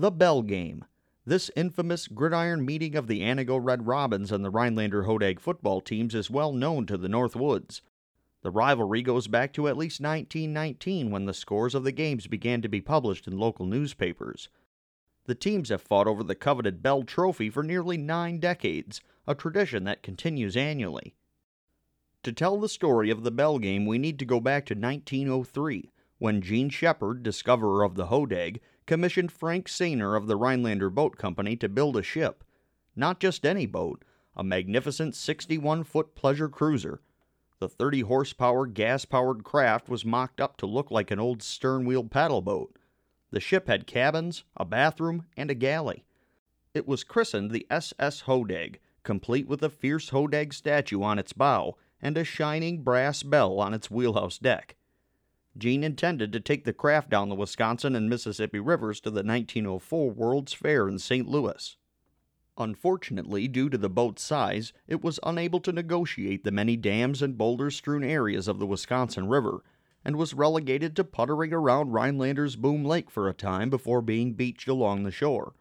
The Bell Game. This infamous gridiron meeting of the Antigo Red Robins and the Rhinelander Hodag football teams is well known to the North Woods. The rivalry goes back to at least 1919 when the scores of the games began to be published in local newspapers. The teams have fought over the coveted Bell Trophy for nearly nine decades, a tradition that continues annually. To tell the story of the Bell game, we need to go back to 1903, when Gene Shepard, discoverer of the Hodag, commissioned Frank Saner of the Rhinelander Boat Company to build a ship. Not just any boat, a magnificent 61 foot pleasure cruiser. The 30 horsepower gas powered craft was mocked up to look like an old stern wheel paddle boat. The ship had cabins, a bathroom, and a galley. It was christened the SS Hodag, complete with a fierce Hodag statue on its bow and a shining brass bell on its wheelhouse deck. Gene intended to take the craft down the Wisconsin and Mississippi rivers to the 1904 World's Fair in St. Louis. Unfortunately, due to the boat's size, it was unable to negotiate the many dams and boulder strewn areas of the Wisconsin River and was relegated to puttering around Rhinelander's Boom Lake for a time before being beached along the shore.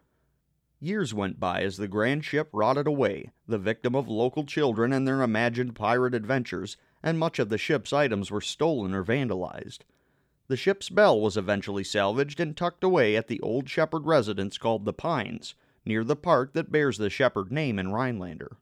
Years went by as the grand ship rotted away, the victim of local children and their imagined pirate adventures, and much of the ship's items were stolen or vandalized. The ship's bell was eventually salvaged and tucked away at the old Shepard residence called the Pines, near the park that bears the Shepard name in Rhinelander.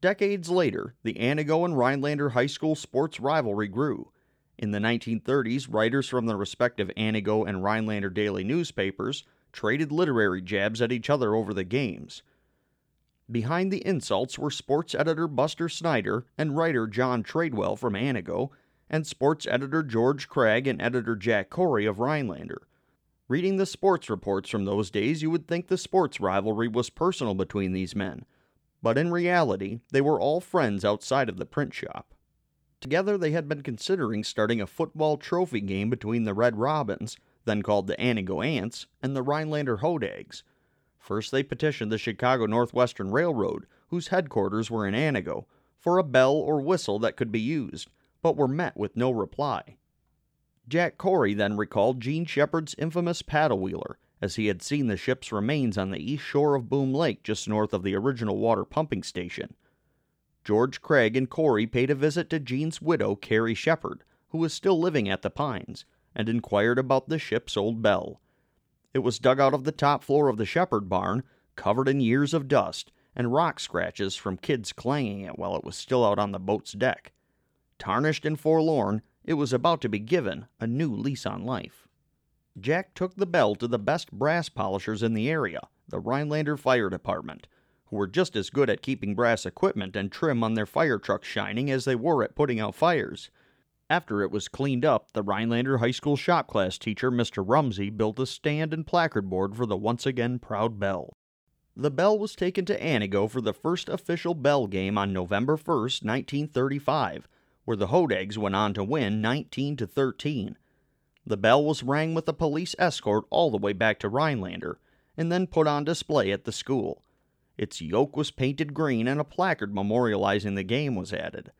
Decades later, the Antigo and Rhinelander high school sports rivalry grew. In the 1930s, writers from the respective Antigo and Rhinelander daily newspapers traded literary jabs at each other over the games. Behind the insults were sports editor Buster Snyder and writer John Tradewell from Antigo, and sports editor George Craig and editor Jack Corey of Rhinelander. Reading the sports reports from those days, you would think the sports rivalry was personal between these men, but in reality, they were all friends outside of the print shop. Together, they had been considering starting a football trophy game between the Red Robins then called the Antigo Ants, and the Rhinelander Hodags. First, they petitioned the Chicago Northwestern Railroad, whose headquarters were in Antigo, for a bell or whistle that could be used, but were met with no reply. Jack Corey then recalled Gene Shepard's infamous paddle wheeler, as he had seen the ship's remains on the east shore of Boom Lake just north of the original water pumping station. George Craig and Corey paid a visit to Gene's widow, Carrie Shepard, who was still living at the Pines, and inquired about the ship's old bell. It was dug out of the top floor of the Shepard barn, covered in years of dust and rock scratches from kids clanging it while it was still out on the boat's deck. Tarnished and forlorn, it was about to be given a new lease on life. Jack took the bell to the best brass polishers in the area, the Rhinelander Fire Department, who were just as good at keeping brass equipment and trim on their fire trucks shining as they were at putting out fires. After it was cleaned up, the Rhinelander High School shop class teacher, Mr. Rumsey, built a stand and placard board for the once again proud Bell. The Bell was taken to Antigo for the first official Bell game on November 1, 1935, where the Hodags went on to win 19 to 13. The Bell was rang with a police escort all the way back to Rhinelander, and then put on display at the school. Its yoke was painted green and a placard memorializing the game was added.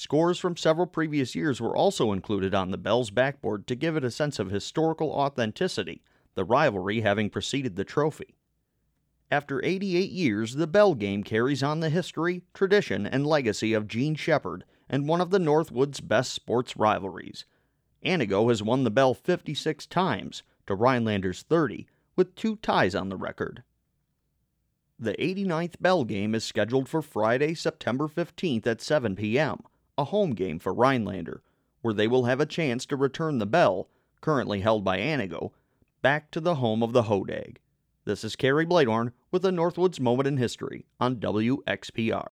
Scores from several previous years were also included on the Bell's backboard to give it a sense of historical authenticity, the rivalry having preceded the trophy. After 88 years, the Bell game carries on the history, tradition, and legacy of Gene Shepard and one of the Northwood's best sports rivalries. Antigo has won the Bell 56 times to Rhinelander's 30, with two ties on the record. The 89th Bell game is scheduled for Friday, September 15th at 7 p.m a home game for Rhinelander, where they will have a chance to return the bell, currently held by Antigo, back to the home of the Hodag. This is Kerry Bloedorn with the Northwoods Moment in History on WXPR.